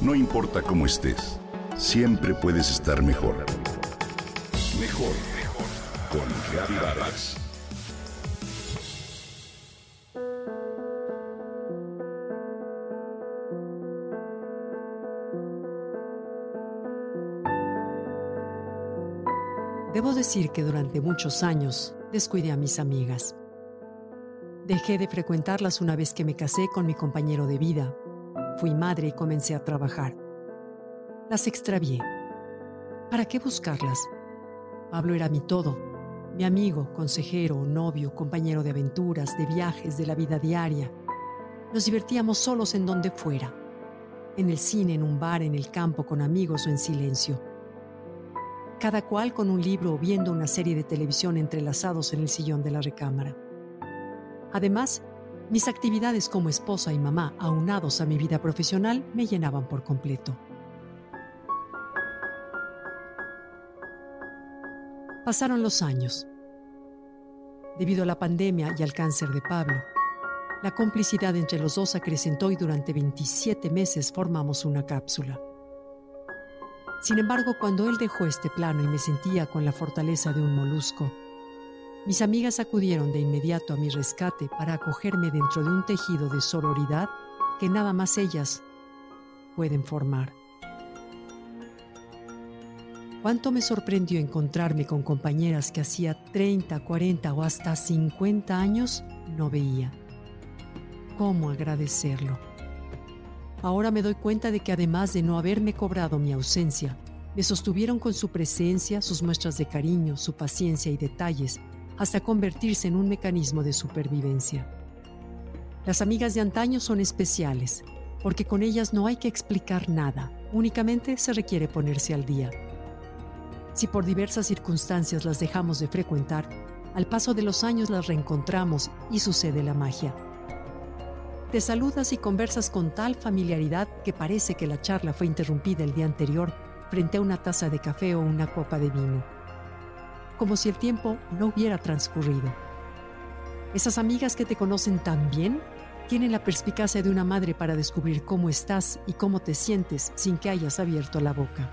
No importa cómo estés, siempre puedes estar mejor. Mejor, mejor. Con Reavivadas. Debo decir que durante muchos años descuidé a mis amigas. Dejé de frecuentarlas una vez que me casé con mi compañero de vida. Fui madre y comencé a trabajar. Las extravié. ¿Para qué buscarlas? Pablo era mi todo, mi amigo, consejero, novio, compañero de aventuras, de viajes, de la vida diaria. Nos divertíamos solos en donde fuera, en el cine, en un bar, en el campo, con amigos o en silencio. Cada cual con un libro o viendo una serie de televisión entrelazados en el sillón de la recámara. Además, mis actividades como esposa y mamá, aunados a mi vida profesional, me llenaban por completo. Pasaron los años. Debido a la pandemia y al cáncer de Pablo, la complicidad entre los dos acrecentó y durante 27 meses formamos una cápsula. Sin embargo, cuando él dejó este plano y me sentía con la fortaleza de un molusco, mis amigas acudieron de inmediato a mi rescate para acogerme dentro de un tejido de sororidad que nada más ellas pueden formar. Cuánto me sorprendió encontrarme con compañeras que hacía 30, 40 o hasta 50 años no veía. ¿Cómo agradecerlo? Ahora me doy cuenta de que además de no haberme cobrado mi ausencia, me sostuvieron con su presencia, sus muestras de cariño, su paciencia y detalles hasta convertirse en un mecanismo de supervivencia. Las amigas de antaño son especiales, porque con ellas no hay que explicar nada, únicamente se requiere ponerse al día. Si por diversas circunstancias las dejamos de frecuentar, al paso de los años las reencontramos y sucede la magia. Te saludas y conversas con tal familiaridad que parece que la charla fue interrumpida el día anterior frente a una taza de café o una copa de vino como si el tiempo no hubiera transcurrido. Esas amigas que te conocen tan bien tienen la perspicacia de una madre para descubrir cómo estás y cómo te sientes sin que hayas abierto la boca.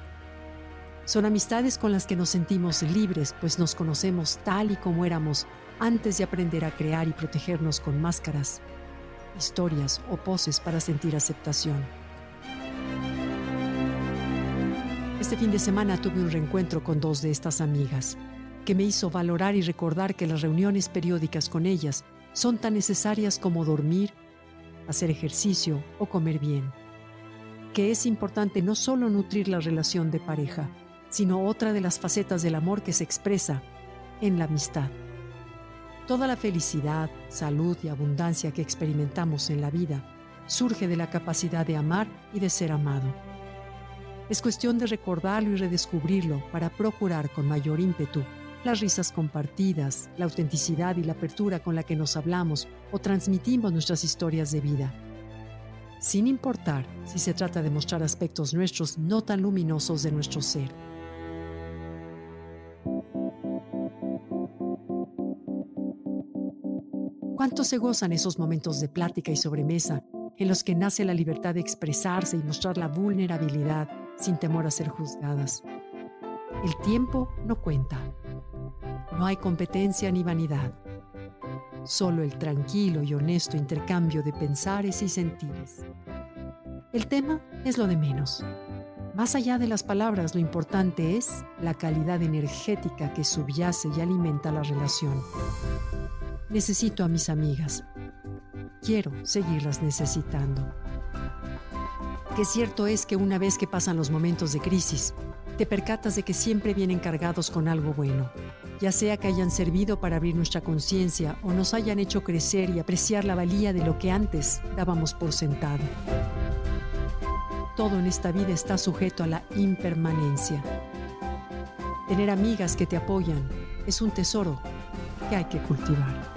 Son amistades con las que nos sentimos libres, pues nos conocemos tal y como éramos antes de aprender a crear y protegernos con máscaras, historias o poses para sentir aceptación. Este fin de semana tuve un reencuentro con dos de estas amigas que me hizo valorar y recordar que las reuniones periódicas con ellas son tan necesarias como dormir, hacer ejercicio o comer bien. Que es importante no solo nutrir la relación de pareja, sino otra de las facetas del amor que se expresa en la amistad. Toda la felicidad, salud y abundancia que experimentamos en la vida surge de la capacidad de amar y de ser amado. Es cuestión de recordarlo y redescubrirlo para procurar con mayor ímpetu las risas compartidas, la autenticidad y la apertura con la que nos hablamos o transmitimos nuestras historias de vida. Sin importar si se trata de mostrar aspectos nuestros no tan luminosos de nuestro ser. ¿Cuánto se gozan esos momentos de plática y sobremesa en los que nace la libertad de expresarse y mostrar la vulnerabilidad sin temor a ser juzgadas? El tiempo no cuenta, no hay competencia ni vanidad, solo el tranquilo y honesto intercambio de pensares y sentires. El tema es lo de menos. Más allá de las palabras, lo importante es la calidad energética que subyace y alimenta la relación. Necesito a mis amigas. Quiero seguirlas necesitando. Qué cierto es que una vez que pasan los momentos de crisis, te percatas de que siempre vienen cargados con algo bueno, ya sea que hayan servido para abrir nuestra conciencia o nos hayan hecho crecer y apreciar la valía de lo que antes dábamos por sentado. Todo en esta vida está sujeto a la impermanencia. Tener amigas que te apoyan es un tesoro que hay que cultivar.